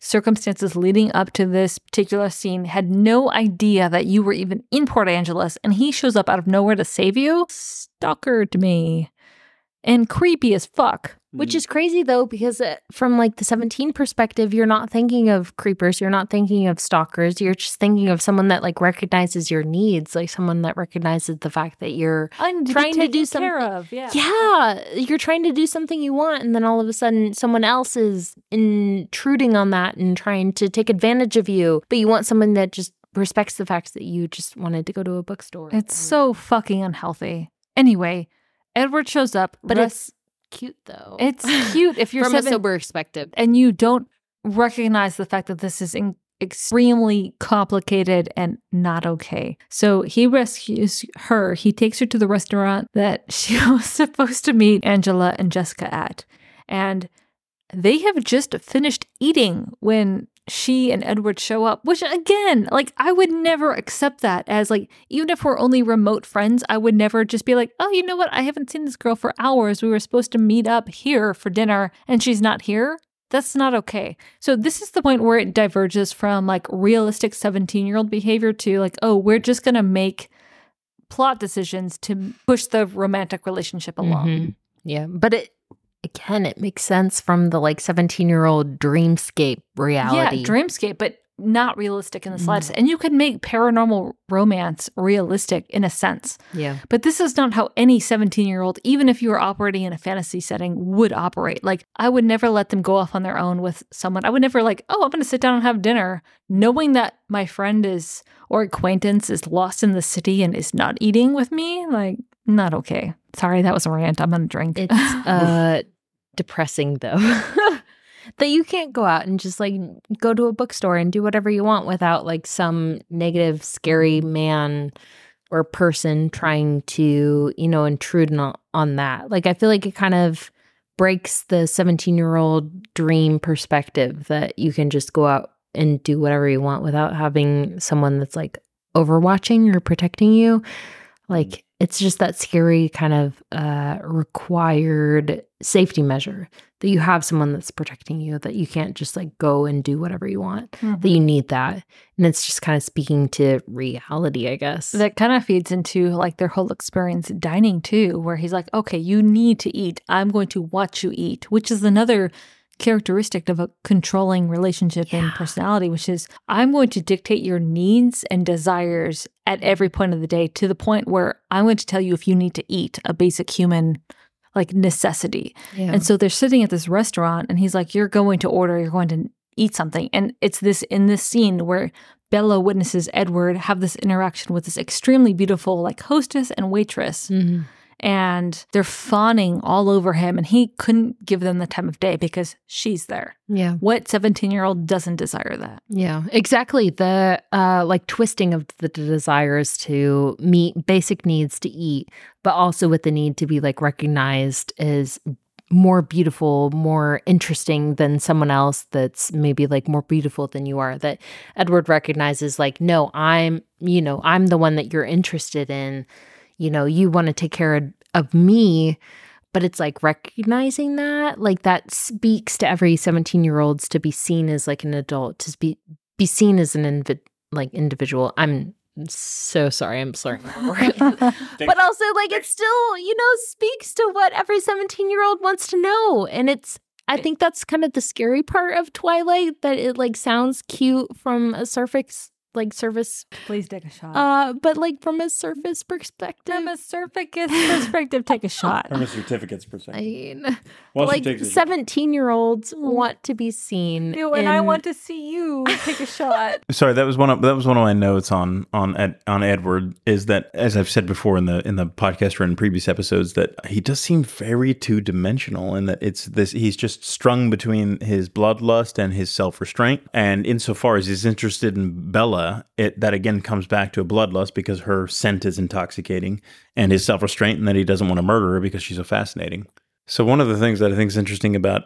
circumstances leading up to this particular scene, had no idea that you were even in Port Angeles, and he shows up out of nowhere to save you, stalkered me. And creepy as fuck. Which is crazy though, because uh, from like the 17 perspective, you're not thinking of creepers, you're not thinking of stalkers, you're just thinking of someone that like recognizes your needs, like someone that recognizes the fact that you're I'm trying to do some some- of. Yeah. yeah, you're trying to do something you want, and then all of a sudden someone else is intruding on that and trying to take advantage of you, but you want someone that just respects the fact that you just wanted to go to a bookstore. It's so fucking unhealthy. Anyway, Edward shows up, but Russ- it's cute though. it's cute if you're from seven, a sober perspective. and you don't recognize the fact that this is in- extremely complicated and not okay. So he rescues her. He takes her to the restaurant that she was supposed to meet Angela and Jessica at. And they have just finished eating when she and Edward show up, which again, like I would never accept that as like even if we're only remote friends, I would never just be like, "Oh, you know what? I haven't seen this girl for hours. We were supposed to meet up here for dinner and she's not here." That's not okay. So this is the point where it diverges from like realistic 17-year-old behavior to like, "Oh, we're just going to make plot decisions to push the romantic relationship along." Mhm. Yeah, but it again, it makes sense from the like seventeen-year-old dreamscape reality. Yeah, dreamscape, but not realistic in the Mm. And you can make paranormal romance realistic in a sense. yeah, But this is not how any 17 year old, even if you were operating in a fantasy setting, would operate. Like, I would never let them go off on their own with someone. I would never, like, oh, I'm going to sit down and have dinner, knowing that my friend is or acquaintance is lost in the city and is not eating with me. Like, not okay. Sorry, that was a rant. I'm going to drink. it's uh depressing though. that you can't go out and just like go to a bookstore and do whatever you want without like some negative, scary man or person trying to, you know, intrude on, on that. Like, I feel like it kind of breaks the 17 year old dream perspective that you can just go out and do whatever you want without having someone that's like overwatching or protecting you. Like, it's just that scary kind of uh, required safety measure that you have someone that's protecting you, that you can't just like go and do whatever you want, Mhm. that you need that. And it's just kind of speaking to reality, I guess. That kind of feeds into like their whole experience dining too, where he's like, okay, you need to eat. I'm going to watch you eat, which is another characteristic of a controlling relationship and personality, which is I'm going to dictate your needs and desires at every point of the day to the point where I'm going to tell you if you need to eat a basic human like necessity. yeah. And so they're sitting at this restaurant, and he's like, You're going to order, you're going to eat something. And it's this in this scene where Bella witnesses Edward have this interaction with this extremely beautiful, like, hostess and waitress. Mhm. And they're fawning all over him, and he couldn't give them the time of day because she's there. Yeah. What 17 year old doesn't desire that? Yeah, exactly. The uh like twisting of the desires to meet basic needs to eat, but also with the need to be like recognized as more beautiful, more interesting than someone else that's maybe like more beautiful than you are. That Edward recognizes like, no, I'm, you know, I'm the one that you're interested in. You know, you want to take care of, of me, but it's like recognizing that like that speaks to every 17 year olds to be seen as like an adult to be be seen as an invi- like individual. I'm so sorry i'm slurring my words but also like it still you know speaks to what every 17 year old wants to know and it's i think that's kind of the scary part of twilight that it like sounds cute from a surface like surface Please take a shot. uh but like from a surface perspective From a surface perspective, take a shot. From a certificate's perspective, I perspective. mean, Well, she like takes a 17 year olds want to be seen. Ew, and I want to see you take a shot. Sorry, that was one of that was one of my notes on on Ed, on Edward is that as I've said before in the in the podcast or in previous episodes that he does seem very two dimensional and that it's this he's just strung between his bloodlust and his self restraint and insofar as he's interested in Bella it that again comes back to a bloodlust because her scent is intoxicating and his self restraint and that he doesn't want to murder her because she's so fascinating. So one of the things that I think is interesting about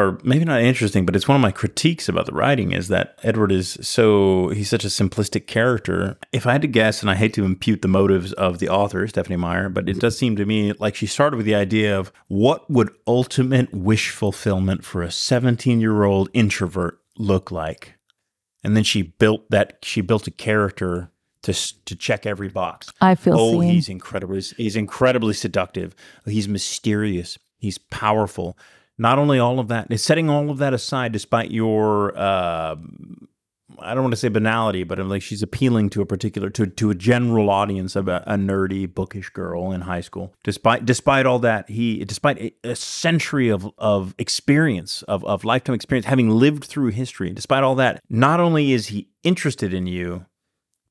or maybe not interesting, but it's one of my critiques about the writing is that Edward is so he's such a simplistic character. If I had to guess, and I hate to impute the motives of the author Stephenie Meyer, but it does seem to me like she started with the idea of what would ultimate wish fulfillment for a 17 year old introvert look like, and then she built that she built a character to to check every box. I feel Oh, seen. he's incredibly he's incredibly seductive. He's mysterious. He's powerful. Not only all of that, setting all of that aside, despite your uh, I don't want to say banality, but I'm like she's appealing to a particular to to a general audience of a, a nerdy, bookish girl in high school. Despite despite all that, he despite a, a century of of experience of of lifetime experience, having lived through history, despite all that, not only is he interested in you,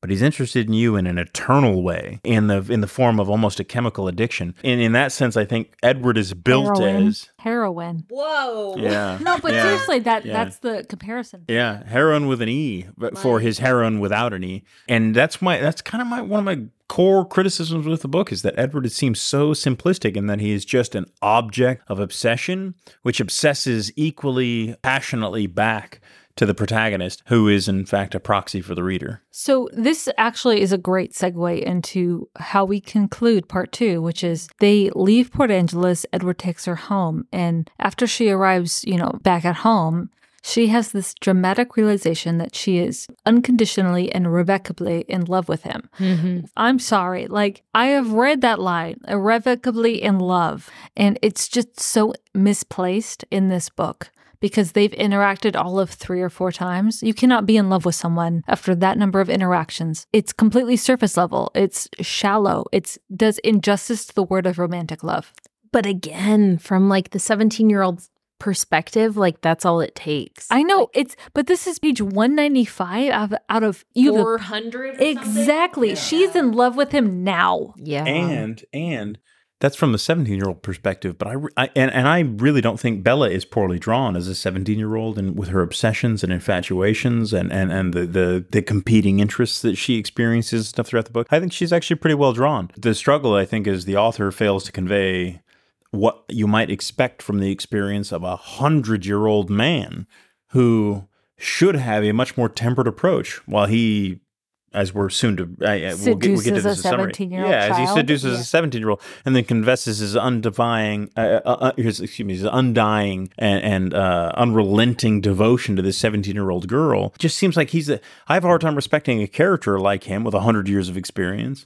but he's interested in you in an eternal way, in the in the form of almost a chemical addiction. And in that sense, I think Edward is built heroin. as heroin. Whoa. yeah. No, but yeah. seriously, that Yeah. that's the comparison. Yeah, heroin with an E, but for his heroin without an E, and that's my that's kind of my one of my core criticisms with the book is that Edward it seems so simplistic in that he is just an object of obsession, which obsesses equally passionately back to the protagonist, who is in fact a proxy for the reader. So, this actually is a great segue into how we conclude part two, which is they leave Port Angeles. Edward takes her home. And after she arrives, you know, back at home, she has this dramatic realization that she is unconditionally and irrevocably in love with him. Mm-hmm. I'm sorry. Like, I have read that line, irrevocably in love, and it's just so misplaced in this book because they've interacted all of three or four times. You cannot be in love with someone after that number of interactions. It's completely surface level, it's shallow, it does injustice to the word of romantic love. But again, from like the 17 year old's perspective, like that's all it takes. I know it's, but this is page 195 out of, out of you. have the- 400 Exactly. She's in love with him now. Yeah. and and that's from the 17 year old perspective but I, I and, and i really don't think bella is poorly drawn as a 17 year old and with her obsessions and infatuations and and, and the, the the competing interests that she experiences and stuff throughout the book. I think she's actually pretty well drawn. The struggle i think is the author fails to convey what you might expect from the experience of a hundred year old man who should have a much more tempered approach while he as we're soon to I- we'll, get, we'll get to this a summary. 17-year-old yeah as he seduces Yeah. a 17 year old and then confesses his undying uh, uh, uh, his, excuse me his undying and, and uh, unrelenting devotion to this 17 year old girl just seems like he's a i have a hard time respecting a character like him with 100 years of experience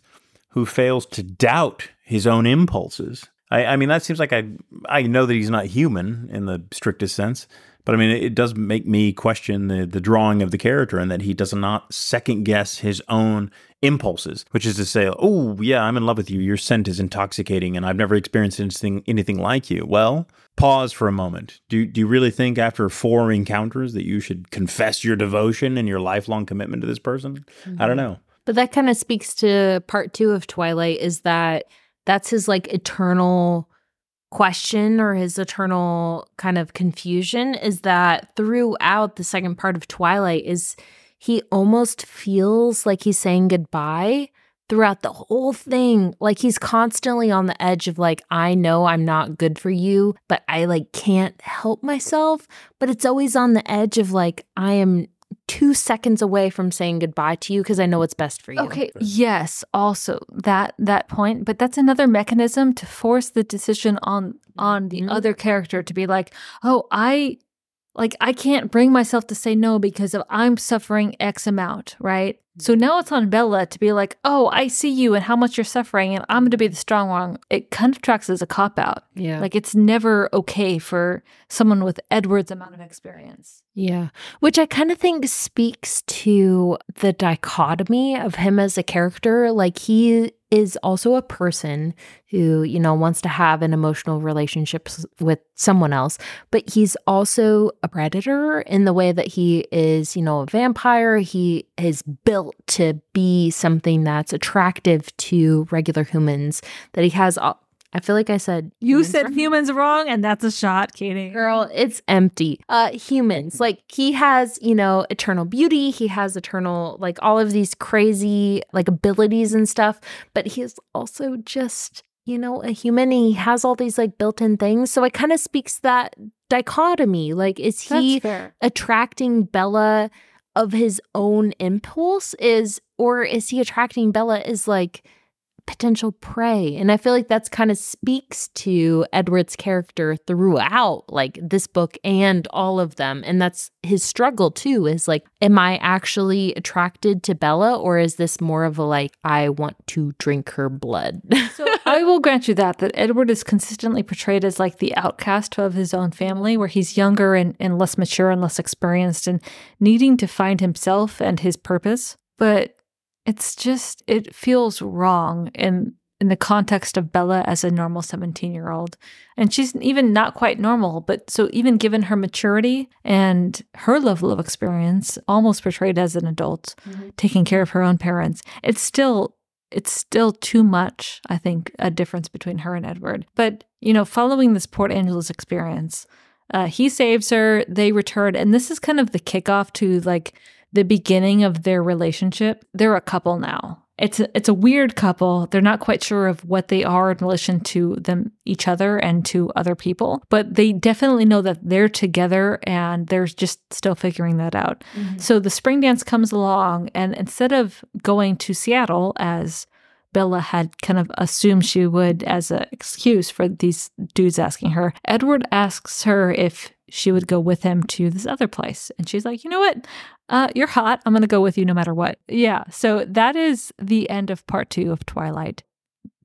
who fails to doubt his own impulses. I, I mean, that seems like I I know that he's not human in the strictest sense, but I mean, it, it does make me question the the drawing of the character and that he does not second guess his own impulses, which is to say, oh yeah, I'm in love with you. Your scent is intoxicating, and I've never experienced anything anything like you. Well. Pause for a moment. Do, do you really think after four encounters that you should confess your devotion and your lifelong commitment to this person? I don't mm-hmm. know. But that kind of speaks to part two of Twilight is that that's his like eternal question or his eternal kind of confusion is that throughout the second part of Twilight is he almost feels like he's saying goodbye throughout the whole thing. Like he's constantly on the edge of like I know I'm not good for you but I like can't help myself. But it's always on the edge of like I am 2 seconds away from saying goodbye to you because I know what's best for you. Okay, yes, also that that point, but that's another mechanism to force the decision on on the Mhm. other character to be like, "Oh, I like I can't bring myself to say no because of I'm suffering X amount, right?" So now it's on Bella to be like, "Oh, I see you and how much you're suffering and I'm going to be the strong one." It kind of tracks as a cop out. Yeah. Like it's never okay for someone with Edward's amount of experience. Yeah. Which I kind of think speaks to the dichotomy of him as a character. Like he is also a person who, you know, wants to have an emotional relationship with someone else, but he's also a predator in the way that he is, you know, a vampire. He is built to be something that's attractive to regular humans, that he has. I feel like I said You said wrong. humans wrong and that's a shot, Katie. Girl, it's empty. Uh humans. Like he has, you know, eternal beauty, he has eternal like all of these crazy like abilities and stuff, but he is also just you know, a human. He has all these like built in things. So it kind of speaks that dichotomy. Like, is he attracting Bella of his own impulse? Is, or is he attracting Bella is like potential prey? And I feel like that's kind of speaks to Edward's character throughout like this book and all of them. And that's his struggle too is like, am I actually attracted to Bella or is this more of a like, I want to drink her blood? So I will grant you that that Edward is consistently portrayed as like the outcast of his own family, where he's younger and, and less mature and less experienced and needing to find himself and his purpose. But it's just it feels wrong in in the context of Bella as a normal 17 year old. And she's even not quite normal, but so even given her maturity and her level of experience, almost portrayed as an adult, taking care of her own parents, it's still it's still too much, I think, a difference between her and Edward. But, you know, following this Port Angeles experience, uh, he saves her, they return, and this is kind of the kickoff to like the beginning of their relationship. They're a couple now. It's a, it's a weird couple. They're not quite sure of what they are in relation to them each other and to other people, but they definitely know that they're together and they're just still figuring that out. Mm-hmm. So the spring dance comes along, and instead of going to Seattle as Bella had kind of assumed she would as an excuse for these dudes asking her, Edward asks her if she would go with him to this other place. And she's like, you know what? Uh, you're hot. I'm going to go with you no matter what. Yeah. So that is the end of part two of Twilight.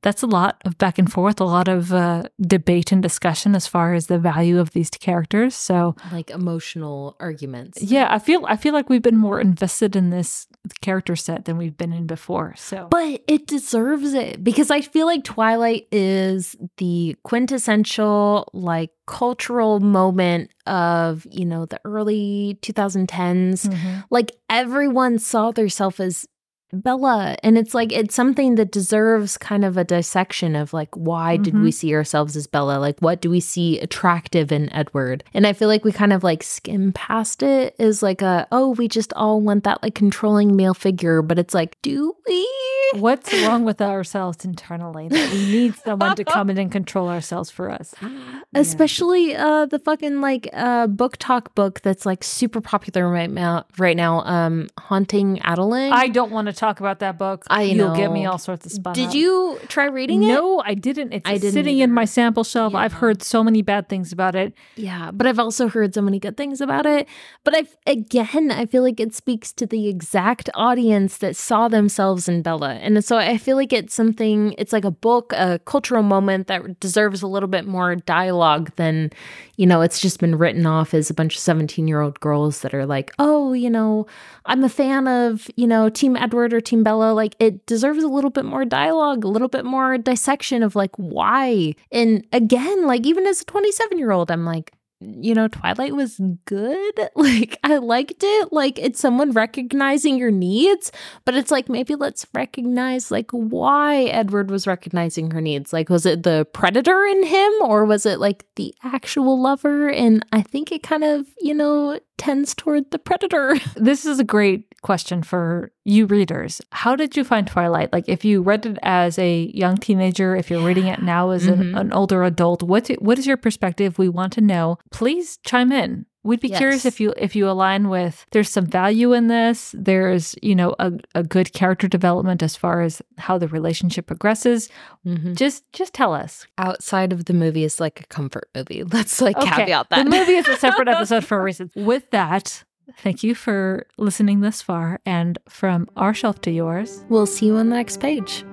That's a lot of back and forth, a lot of uh, debate and discussion as far as the value of these characters. So like emotional arguments. yeah, I feel I feel like we've been more invested in this character set than we've been in before. So But it deserves it because I feel like Twilight is the quintessential like cultural moment of, you know, the early 2010s. Mhm. Like everyone saw themselves as Bella and it's like it's something that deserves kind of a dissection of like why did we see ourselves as Bella? Like what do we see attractive in Edward? And I feel like we kind of like skim past it is like a oh, we just all want that like controlling male figure, but it's like do we? what's wrong with ourselves internally that we need someone to come in and control ourselves for us? Especially uh the fucking like uh BookTok book that's like super popular right now right now um Haunting Adeline. I don't want to talk about that book. I You'll get me all sorts of spun Did up. you try reading it? No, I didn't. It's I didn't sitting in my sample shelf. I've heard so many bad things about it. Yeah, but I've also heard so many good things about it. But I've again, I feel like it speaks to the exact audience that saw themselves in Bella. And so I feel like it's something it's like a book, a cultural moment that deserves a little bit more dialogue than, you know, it's just been written off as a bunch of 17-year-old girls that are like, "Oh, you know, I'm a fan of, you know, Team Edward or Team Bella." Like it deserves a little bit more dialogue, a little bit more dissection of like why. And again, like even as a 27-year-old, I'm like, you know, Twilight was good. Like, I liked it. Like, it's someone recognizing your needs, but it's like, maybe let's recognize, like, why Edward was recognizing her needs. Like, was it the predator in him or was it like the actual lover? And I think it kind of, you know, tends toward the predator. This is a great question for you readers. How did you find Twilight? Like, if you read it as a young teenager, if you're reading it now as an, Mhm. an older adult, what what is your perspective? We want to know. Please chime in. We'd be curious if you if you align with there's some value in this. There's you know a, a good character development as far as how the relationship progresses. Mm-hmm. Just just tell us. Outside of the movie is like a comfort movie. Let's like Okay, caveat that. The movie is a separate episode for a reason. With that, thank you for listening this far. And from our shelf to yours, we'll see you on the next page.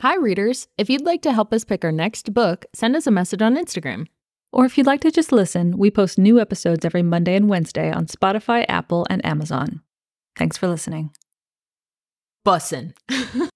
Hi, readers. If you'd like to help us pick our next book, send us a message on Instagram. or if you'd like to just listen, we post new episodes every Monday and Wednesday on Spotify, Apple, and Amazon. Thanks for listening. Bussin'.